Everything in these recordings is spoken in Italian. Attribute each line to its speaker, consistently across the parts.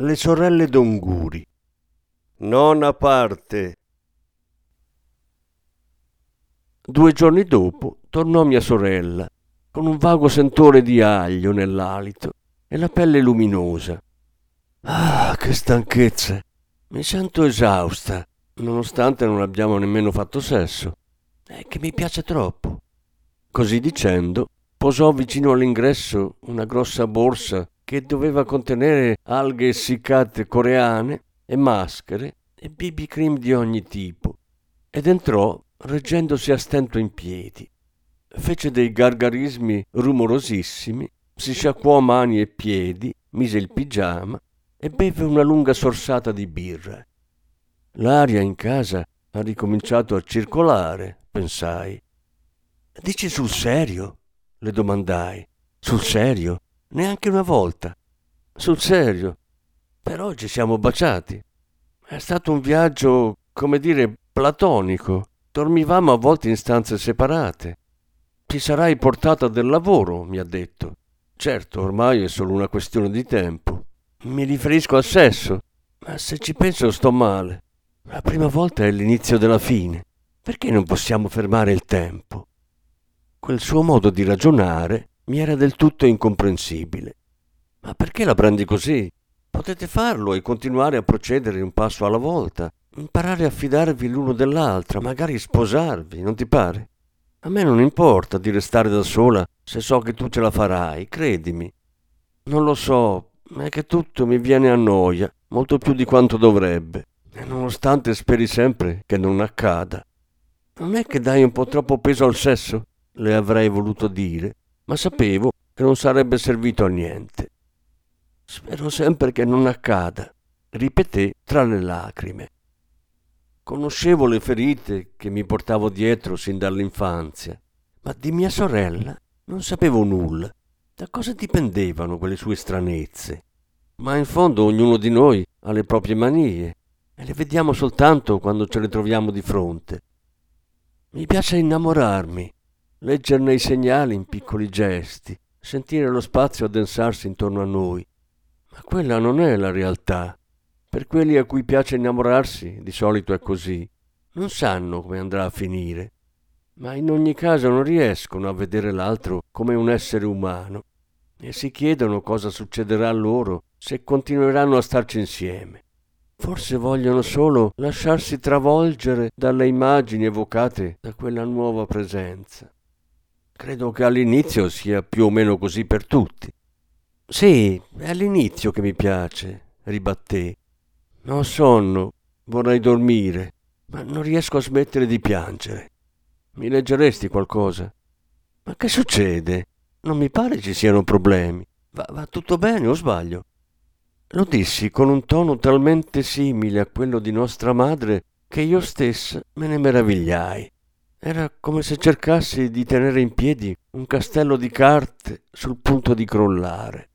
Speaker 1: le sorelle d'Onguri. Nona parte. Due giorni dopo tornò mia sorella, con un vago sentore di aglio nell'alito e la pelle luminosa. Ah, che stanchezza! Mi sento esausta, nonostante non abbiamo nemmeno fatto sesso. È che mi piace troppo. Così dicendo, posò vicino all'ingresso una grossa borsa che doveva contenere alghe essiccate coreane e maschere e BB cream di ogni tipo, ed entrò reggendosi a stento in piedi. Fece dei gargarismi rumorosissimi, si sciacquò mani e piedi, mise il pigiama e beve una lunga sorsata di birra. L'aria in casa ha ricominciato a circolare, pensai. Dici sul serio? le domandai. Sul serio? Neanche una volta. Sul serio. Per oggi siamo baciati. È stato un viaggio, come dire, platonico. Dormivamo a volte in stanze separate. Ti sarai portata del lavoro, mi ha detto. Certo, ormai è solo una questione di tempo. Mi riferisco al sesso, ma se ci penso sto male. La prima volta è l'inizio della fine. Perché non possiamo fermare il tempo? Quel suo modo di ragionare mi era del tutto incomprensibile. Ma perché la prendi così? Potete farlo e continuare a procedere un passo alla volta, imparare a fidarvi l'uno dell'altra, magari sposarvi, non ti pare? A me non importa di restare da sola se so che tu ce la farai, credimi. Non lo so, è che tutto mi viene a noia, molto più di quanto dovrebbe, e nonostante speri sempre che non accada. Non è che dai un po' troppo peso al sesso? Le avrei voluto dire, ma sapevo che non sarebbe servito a niente. Spero sempre che non accada, ripeté tra le lacrime. Conoscevo le ferite che mi portavo dietro sin dall'infanzia, ma di mia sorella non sapevo nulla. Da cosa dipendevano quelle sue stranezze? Ma in fondo ognuno di noi ha le proprie manie e le vediamo soltanto quando ce le troviamo di fronte. Mi piace innamorarmi, leggerne i segnali in piccoli gesti, sentire lo spazio addensarsi intorno a noi. Ma quella non è la realtà. Per quelli a cui piace innamorarsi, di solito è così. Non sanno come andrà a finire, ma in ogni caso non riescono a vedere l'altro come un essere umano e si chiedono cosa succederà loro se continueranno a starci insieme. Forse vogliono solo lasciarsi travolgere dalle immagini evocate da quella nuova presenza. Credo che all'inizio sia più o meno così per tutti. Sì, è all'inizio che mi piace, ribatté. Ho sonno, vorrei dormire, ma non riesco a smettere di piangere. Mi leggeresti qualcosa? Ma che succede? Non mi pare ci siano problemi. Va, va tutto bene o sbaglio? Lo dissi con un tono talmente simile a quello di nostra madre che io stessa me ne meravigliai. Era come se cercassi di tenere in piedi un castello di carte sul punto di crollare.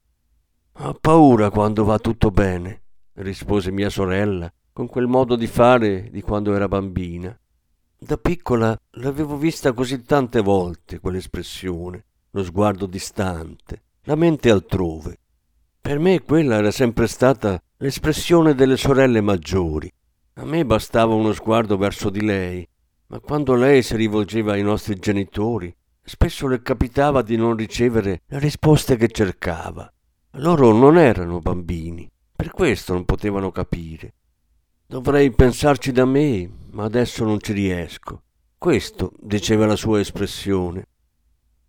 Speaker 1: Ho paura quando va tutto bene, rispose mia sorella, con quel modo di fare di quando era bambina. Da piccola l'avevo vista così tante volte, quell'espressione, lo sguardo distante, la mente altrove. Per me quella era sempre stata l'espressione delle sorelle maggiori. A me bastava uno sguardo verso di lei ma quando lei si rivolgeva ai nostri genitori, spesso le capitava di non ricevere le risposte che cercava. Loro non erano bambini, per questo non potevano capire. Dovrei pensarci da me, ma adesso non ci riesco. Questo diceva la sua espressione.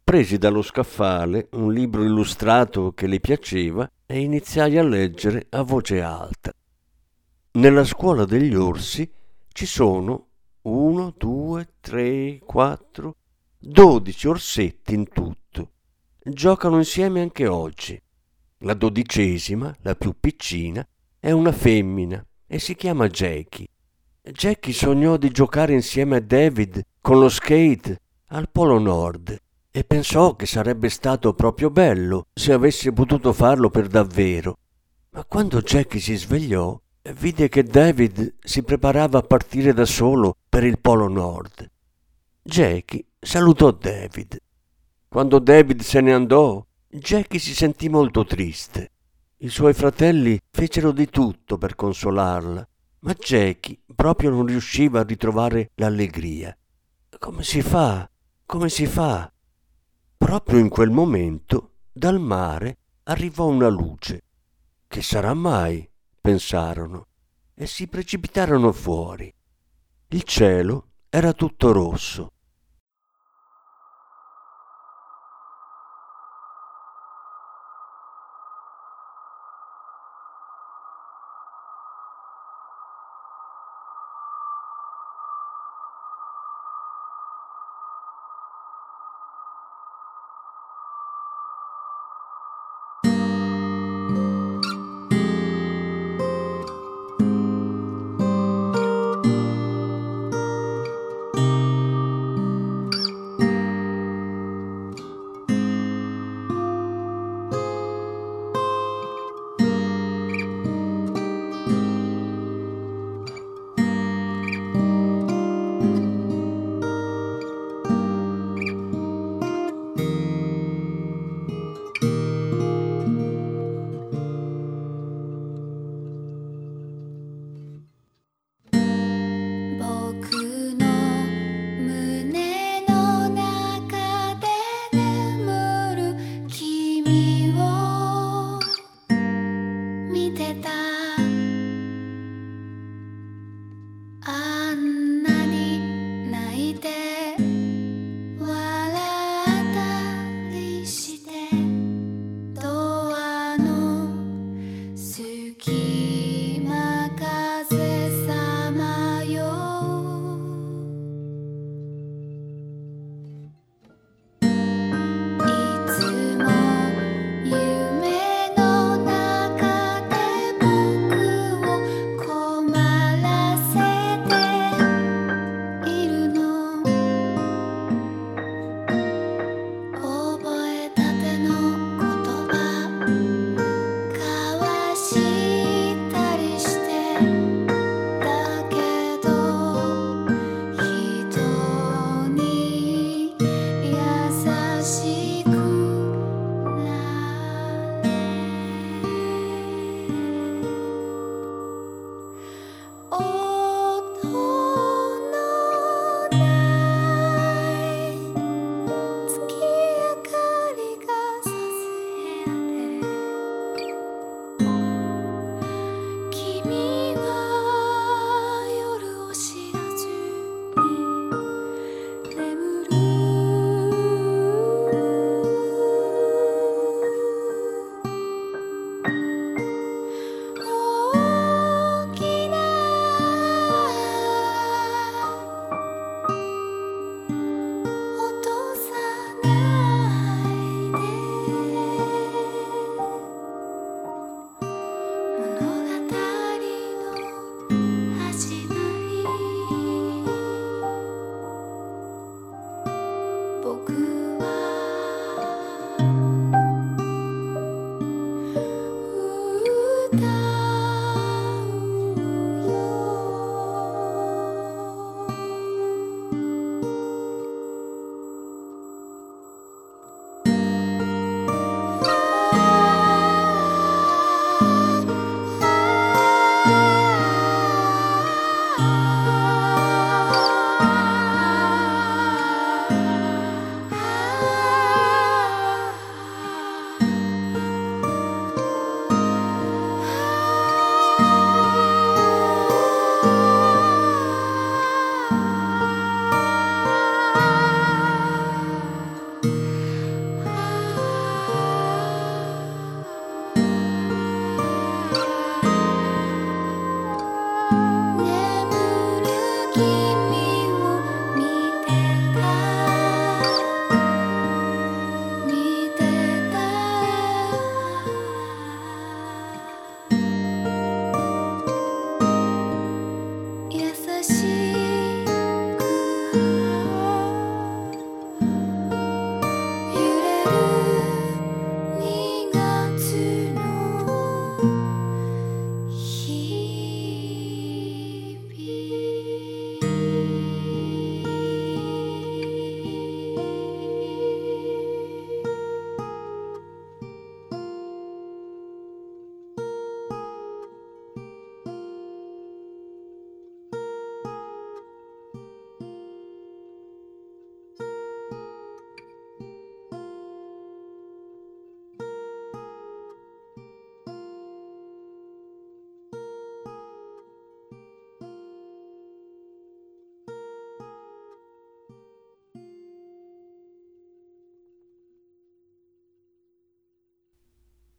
Speaker 1: Presi dallo scaffale un libro illustrato che le piaceva e iniziai a leggere a voce alta. Nella scuola degli orsi ci sono uno, due, tre, quattro, dodici orsetti in tutto. Giocano insieme anche oggi. La dodicesima, la più piccina, È una femmina e si chiama Jackie. Jackie sognò di giocare insieme a David con lo skate al Polo Nord e pensò che sarebbe stato proprio bello se avesse potuto farlo per davvero. Ma quando Jackie si svegliò, vide che David si preparava a partire da solo per il Polo Nord. Jackie salutò David. Quando David se ne andò, Jackie si sentì molto triste. I suoi fratelli fecero di tutto per consolarla, ma Jackie proprio non riusciva a ritrovare l'allegria. Come si fa? Come si fa? Proprio in quel momento, dal mare arrivò una luce. Che sarà mai? Pensarono, e si precipitarono fuori. Il cielo era tutto rosso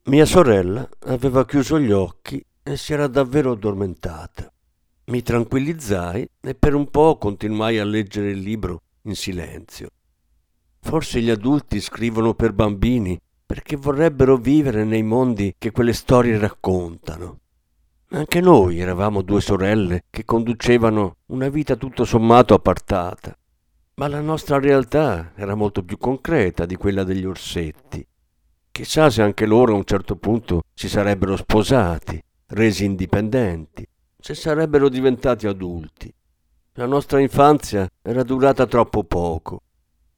Speaker 1: Mia sorella aveva chiuso gli occhi e si era davvero addormentata. Mi tranquillizzai e per un po' continuai a leggere il libro in silenzio. Forse gli adulti scrivono per bambini perché vorrebbero vivere nei mondi che quelle storie raccontano. Anche noi eravamo due sorelle che conducevano una vita tutto sommato appartata, ma la nostra realtà era molto più concreta di quella degli orsetti. Chissà se anche loro a un certo punto si sarebbero sposati, resi indipendenti, se sarebbero diventati adulti. La nostra infanzia era durata troppo poco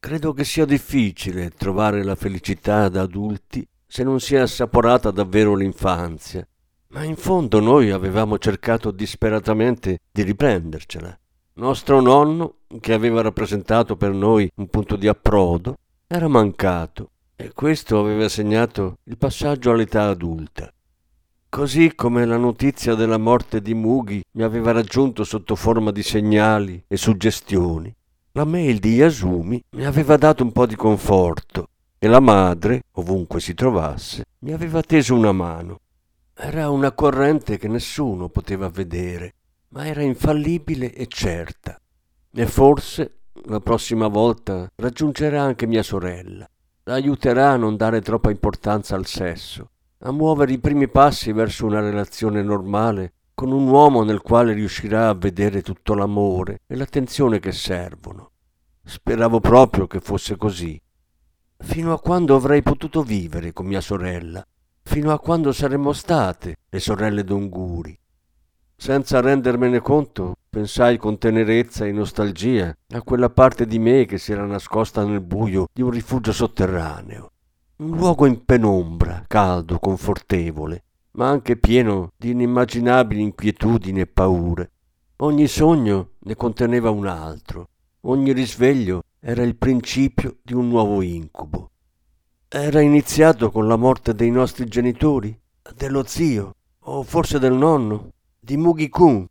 Speaker 1: Credo che sia difficile trovare la felicità da adulti se non si è assaporata davvero l'infanzia, ma in fondo noi avevamo cercato disperatamente di riprendercela. Nostro nonno, che aveva rappresentato per noi un punto di approdo, era mancato e questo aveva segnato il passaggio all'età adulta. Così come la notizia della morte di Mugi mi aveva raggiunto sotto forma di segnali e suggestioni, la mail di Yasumi mi aveva dato un po' di conforto e la madre, ovunque si trovasse, mi aveva teso una mano. Era una corrente che nessuno poteva vedere, ma era infallibile e certa. E forse la prossima volta raggiungerà anche mia sorella. La aiuterà a non dare troppa importanza al sesso, a muovere i primi passi verso una relazione normale con un uomo nel quale riuscirà a vedere tutto l'amore e l'attenzione che servono. Speravo proprio che fosse così. Fino a quando avrei potuto vivere con mia sorella, fino a quando saremmo state le sorelle d'Unguri. Senza rendermene conto, pensai con tenerezza e nostalgia a quella parte di me che si era nascosta nel buio di un rifugio sotterraneo. Un luogo in penombra, caldo, confortevole, ma anche pieno di inimmaginabili inquietudini e paure. Ogni sogno ne conteneva un altro, ogni risveglio era il principio di un nuovo incubo. Era iniziato con la morte dei nostri genitori, dello zio, o forse del nonno, di Mugi-kun.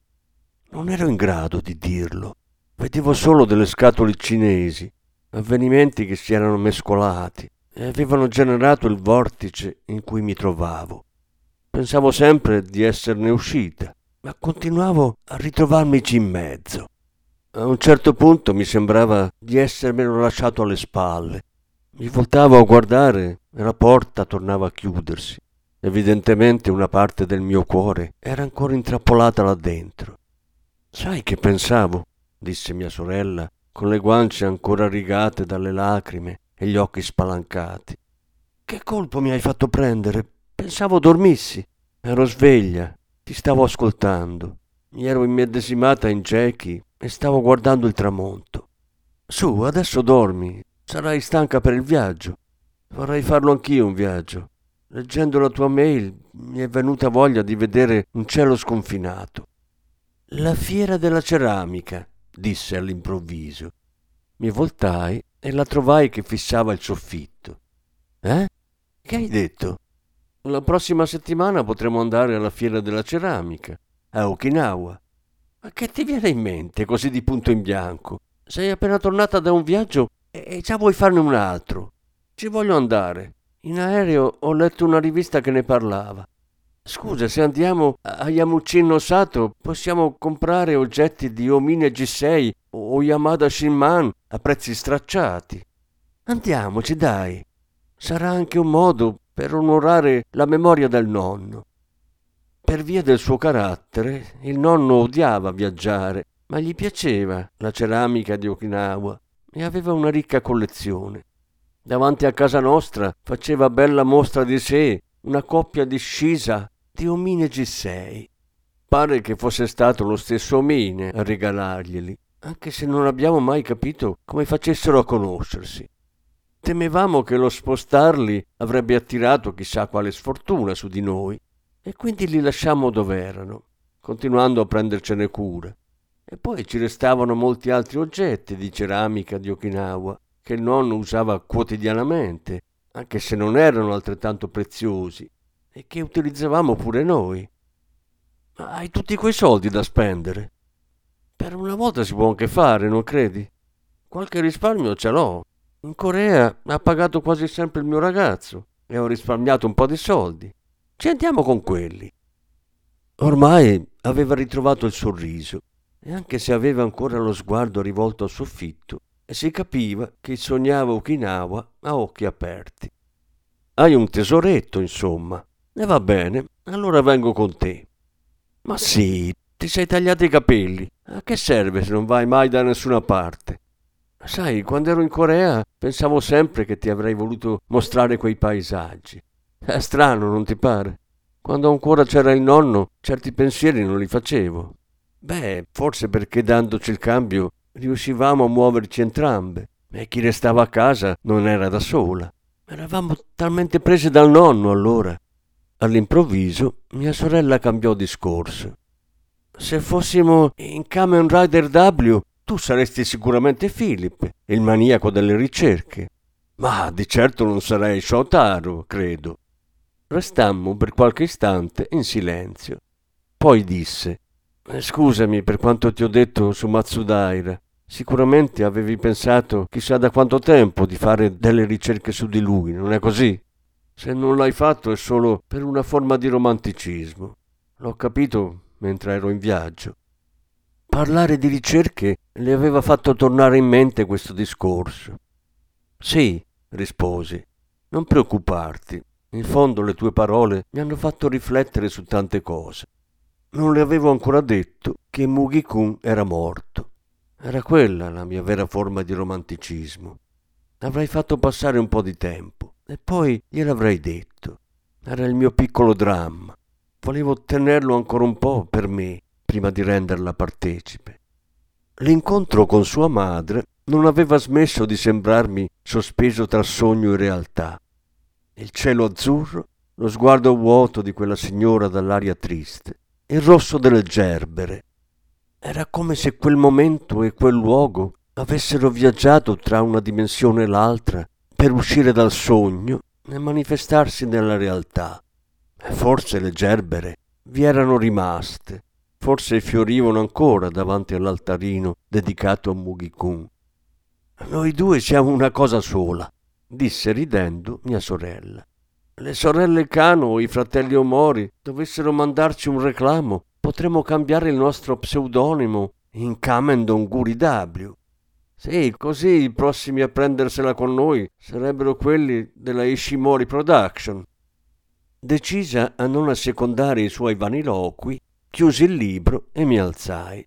Speaker 1: Non ero in grado di dirlo. Vedevo solo delle scatole cinesi, avvenimenti che si erano mescolati e avevano generato il vortice in cui mi trovavo. Pensavo sempre di esserne uscita, ma continuavo a ritrovarmici in mezzo. A un certo punto mi sembrava di essermelo lasciato alle spalle. Mi voltavo a guardare e la porta tornava a chiudersi. Evidentemente una parte del mio cuore era ancora intrappolata là dentro. Sai che pensavo? disse mia sorella, con le guance ancora rigate dalle lacrime e gli occhi spalancati. Che colpo mi hai fatto prendere? Pensavo dormissi. Ero sveglia, ti stavo ascoltando. Mi ero immedesimata in Jackie e stavo guardando il tramonto. Su, adesso dormi. Sarai stanca per il viaggio. Vorrei farlo anch'io un viaggio. Leggendo la tua mail mi è venuta voglia di vedere un cielo sconfinato. La fiera della ceramica, disse all'improvviso. Mi voltai e la trovai che fissava il soffitto. Eh? Che hai detto? La prossima settimana potremo andare alla fiera della ceramica, a Okinawa. Ma che ti viene in mente così di punto in bianco? Sei appena tornata da un viaggio e già vuoi farne un altro. Ci voglio andare. In aereo ho letto una rivista che ne parlava. Scusa, se andiamo a Yamuchin Sato possiamo comprare oggetti di Omine G6 o Yamada Shinman a prezzi stracciati. Andiamoci, dai. Sarà anche un modo per onorare la memoria del nonno. Per via del suo carattere, il nonno odiava viaggiare, ma gli piaceva la ceramica di Okinawa e aveva una ricca collezione. Davanti a casa nostra faceva bella mostra di sé una coppia di scisa di omine G6. Pare che fosse stato lo stesso omine a regalarglieli, anche se non abbiamo mai capito come facessero a conoscersi. Temevamo che lo spostarli avrebbe attirato chissà quale sfortuna su di noi e quindi li lasciammo dove erano, continuando a prendercene cura. E poi ci restavano molti altri oggetti di ceramica di Okinawa che il nonno usava quotidianamente, anche se non erano altrettanto preziosi, e che utilizzavamo pure noi. Ma hai tutti quei soldi da spendere? Per una volta si può anche fare, non credi? Qualche risparmio ce l'ho. In Corea ha pagato quasi sempre il mio ragazzo. e ho risparmiato un po' di soldi. Ci andiamo con quelli. Ormai aveva ritrovato il sorriso e anche se aveva ancora lo sguardo rivolto al soffitto, si capiva che sognava Okinawa a occhi aperti. Hai un tesoretto, insomma. E va bene, allora vengo con te. Ma sì, ti sei tagliato i capelli. A che serve se non vai mai da nessuna parte? Sai, quando ero in Corea pensavo sempre che ti avrei voluto mostrare quei paesaggi. È strano, non ti pare? Quando ancora c'era il nonno, certi pensieri non li facevo. Beh, forse perché dandoci il cambio riuscivamo a muoverci entrambe e chi restava a casa non era da sola. Eravamo talmente prese dal nonno allora. All'improvviso mia sorella cambiò discorso. Se fossimo in Kamen Rider W, tu saresti sicuramente Philip, il maniaco delle ricerche. Ma di certo non sarei Shotaro, credo. Restammo per qualche istante in silenzio. Poi disse: Scusami per quanto ti ho detto su Matsudaira. Sicuramente avevi pensato chissà da quanto tempo di fare delle ricerche su di lui, non è così? Se non l'hai fatto è solo per una forma di romanticismo. L'ho capito mentre ero in viaggio. Parlare di ricerche le aveva fatto tornare in mente questo discorso. Sì, risposi, non preoccuparti. In fondo le tue parole mi hanno fatto riflettere su tante cose. Non le avevo ancora detto che Mugi-kun era morto. Era quella la mia vera forma di romanticismo. Avrei fatto passare un po' di tempo e poi gliel'avrei detto. Era il mio piccolo dramma. Volevo tenerlo ancora un po' per me prima di renderla partecipe. L'incontro con sua madre non aveva smesso di sembrarmi sospeso tra sogno e realtà. Il cielo azzurro, lo sguardo vuoto di quella signora dall'aria triste, il rosso delle gerbere, era come se quel momento e quel luogo avessero viaggiato tra una dimensione e l'altra per uscire dal sogno e manifestarsi nella realtà. Forse le gerbere vi erano rimaste, forse fiorivano ancora davanti all'altarino dedicato a Mugi-kun. Noi due siamo una cosa sola, disse ridendo mia sorella. Le sorelle Kano o i fratelli Omori dovessero mandarci un reclamo, potremmo cambiare il nostro pseudonimo in Kamen Donguri W. Sì, così i prossimi a prendersela con noi sarebbero quelli della Ishimori Production. Decisa a non assecondare i suoi vaniloqui, chiusi il libro e mi alzai.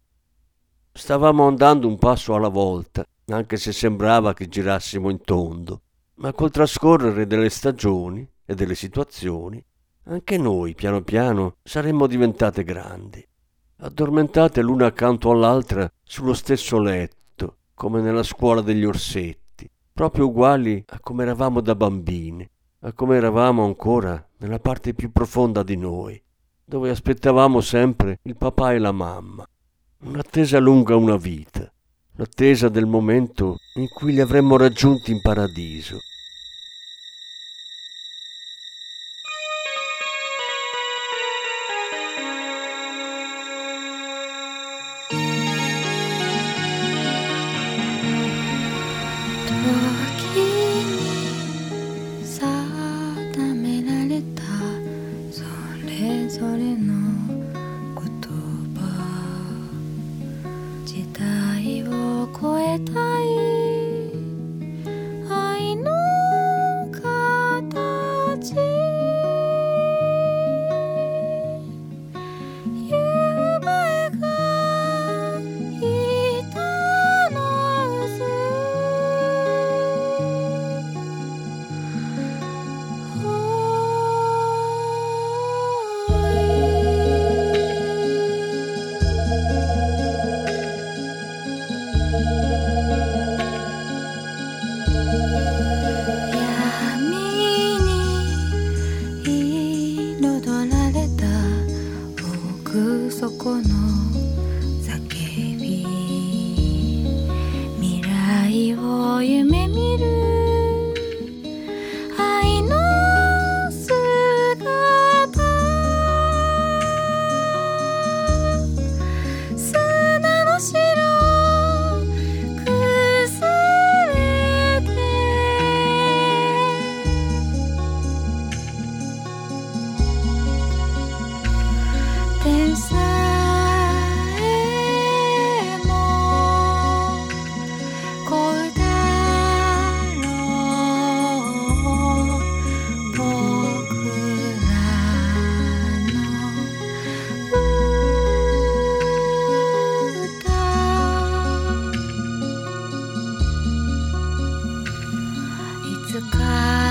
Speaker 1: Stavamo andando un passo alla volta, anche se sembrava che girassimo in tondo, ma col trascorrere delle stagioni e delle situazioni anche noi, piano piano, saremmo diventate grandi, addormentate l'una accanto all'altra sullo stesso letto, come nella scuola degli orsetti, proprio uguali a come eravamo da bambine, a come eravamo ancora nella parte più profonda di noi, dove aspettavamo sempre il papà e la mamma. Un'attesa lunga una vita, l'attesa del momento in cui li avremmo raggiunti in paradiso
Speaker 2: そこの the sky.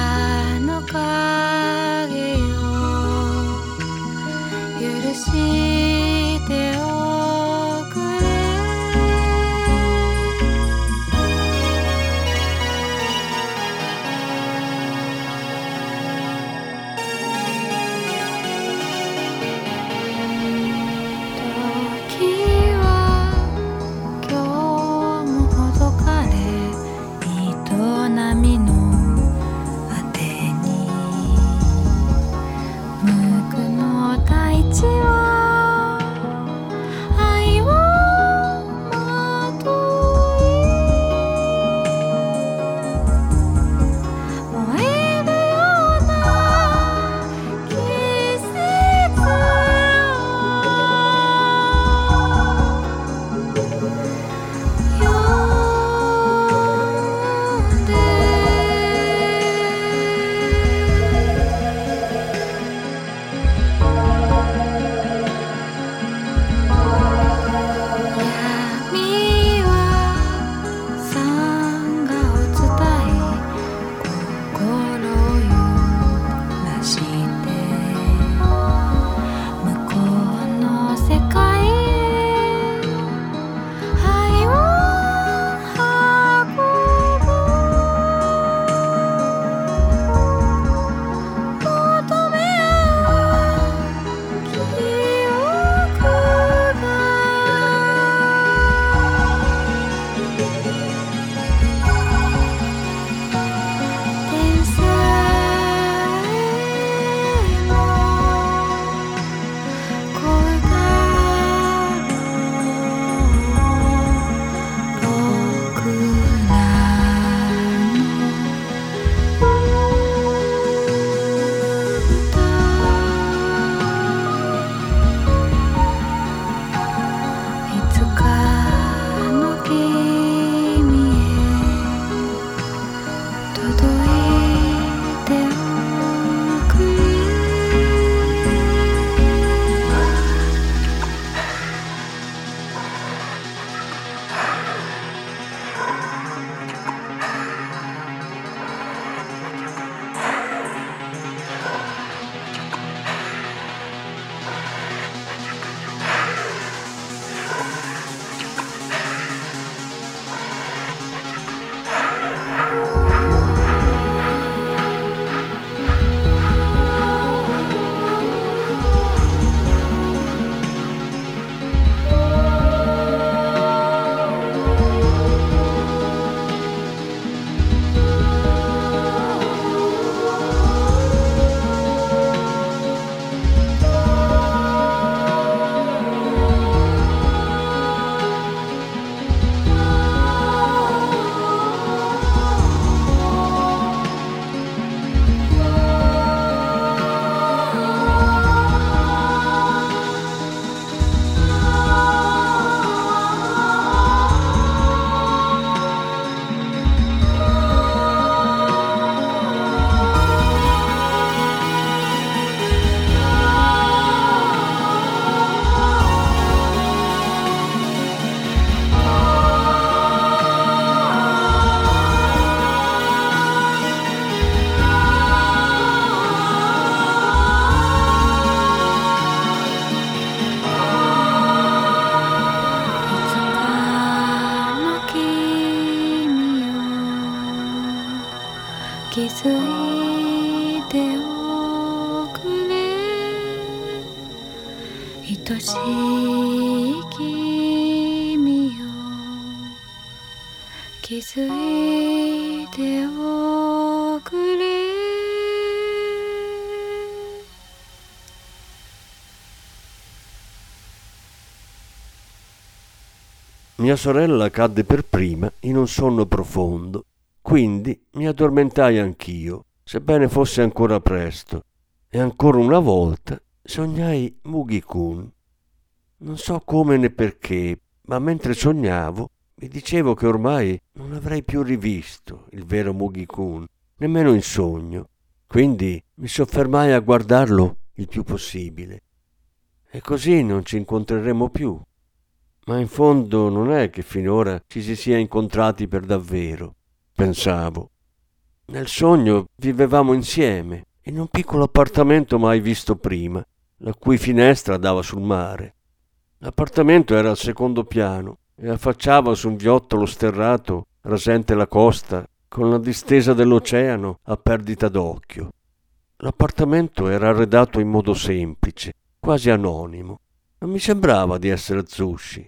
Speaker 1: Mia sorella cadde per prima in un sonno profondo, quindi mi addormentai anch'io, sebbene fosse ancora presto, e ancora una volta sognai Mugi-kun. Non so come né perché, ma mentre sognavo mi dicevo che ormai non avrei più rivisto il vero Mugi-kun, nemmeno in sogno, quindi mi soffermai a guardarlo il più possibile. E così non ci incontreremo più. Ma in fondo non è che finora ci si sia incontrati per davvero, pensavo. Nel sogno vivevamo insieme, in un piccolo appartamento mai visto prima, la cui finestra dava sul mare. L'appartamento era al secondo piano e affacciava su un viottolo sterrato rasente la costa con la distesa dell'oceano a perdita d'occhio. L'appartamento era arredato in modo semplice, quasi anonimo. Non mi sembrava di essere Zushi,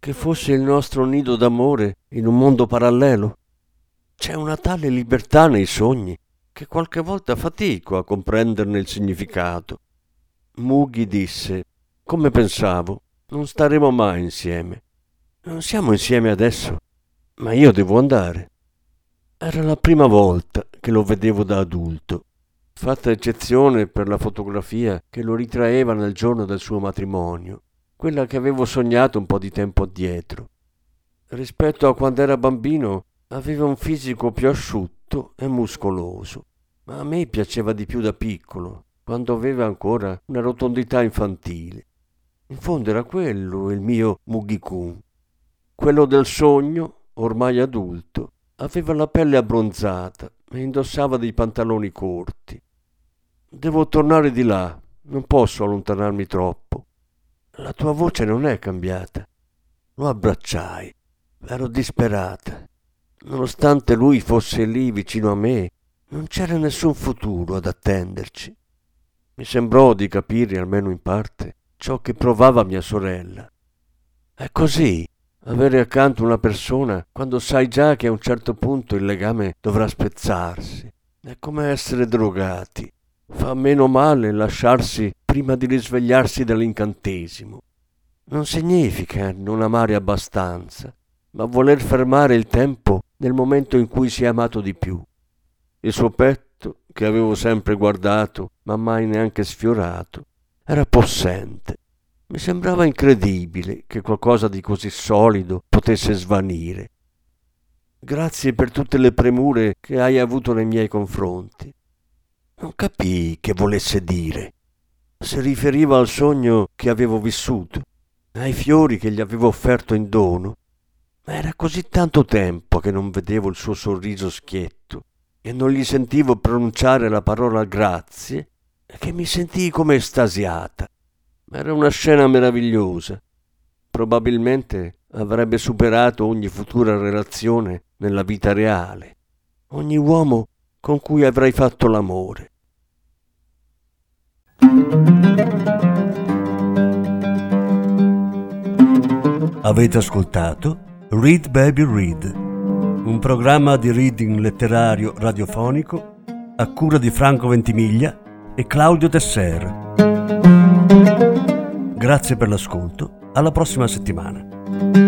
Speaker 1: che fosse il nostro nido d'amore in un mondo parallelo. C'è una tale libertà nei sogni che qualche volta fatico a comprenderne il significato. Mughi disse, come pensavo, non staremo mai insieme. Non siamo insieme adesso, ma io devo andare. Era la prima volta che lo vedevo da adulto fatta eccezione per la fotografia che lo ritraeva nel giorno del suo matrimonio, quella che avevo sognato un po' di tempo addietro. Rispetto a quando era bambino aveva un fisico più asciutto e muscoloso, ma a me piaceva di più da piccolo, quando aveva ancora una rotondità infantile. In fondo era quello il mio Mugikun. Quello del sogno, ormai adulto, aveva la pelle abbronzata e indossava dei pantaloni corti. Devo tornare di là, non posso allontanarmi troppo. La tua voce non è cambiata. Lo abbracciai. Ero disperata. Nonostante lui fosse lì vicino a me, non c'era nessun futuro ad attenderci. Mi sembrò di capire, almeno in parte, ciò che provava mia sorella. È così, avere accanto una persona quando sai già che a un certo punto il legame dovrà spezzarsi. È come essere drogati. Fa meno male lasciarsi prima di risvegliarsi dall'incantesimo. Non significa non amare abbastanza, ma voler fermare il tempo nel momento in cui si è amato di più. Il suo petto, che avevo sempre guardato, ma mai neanche sfiorato, era possente. Mi sembrava incredibile che qualcosa di così solido potesse svanire. Grazie per tutte le premure che hai avuto nei miei confronti. Non capii che volesse dire. Si riferiva al sogno che avevo vissuto, ai fiori che gli avevo offerto in dono. Ma era così tanto tempo che non vedevo il suo sorriso schietto e non gli sentivo pronunciare la parola grazie che mi sentii come estasiata. Era una scena meravigliosa. Probabilmente avrebbe superato ogni futura relazione nella vita reale. Ogni uomo con cui avrei fatto l'amore.
Speaker 3: Avete ascoltato Read Baby Read, un programma di reading letterario radiofonico a cura di Franco Ventimiglia e Claudio Tesser. Grazie per l'ascolto, alla prossima settimana.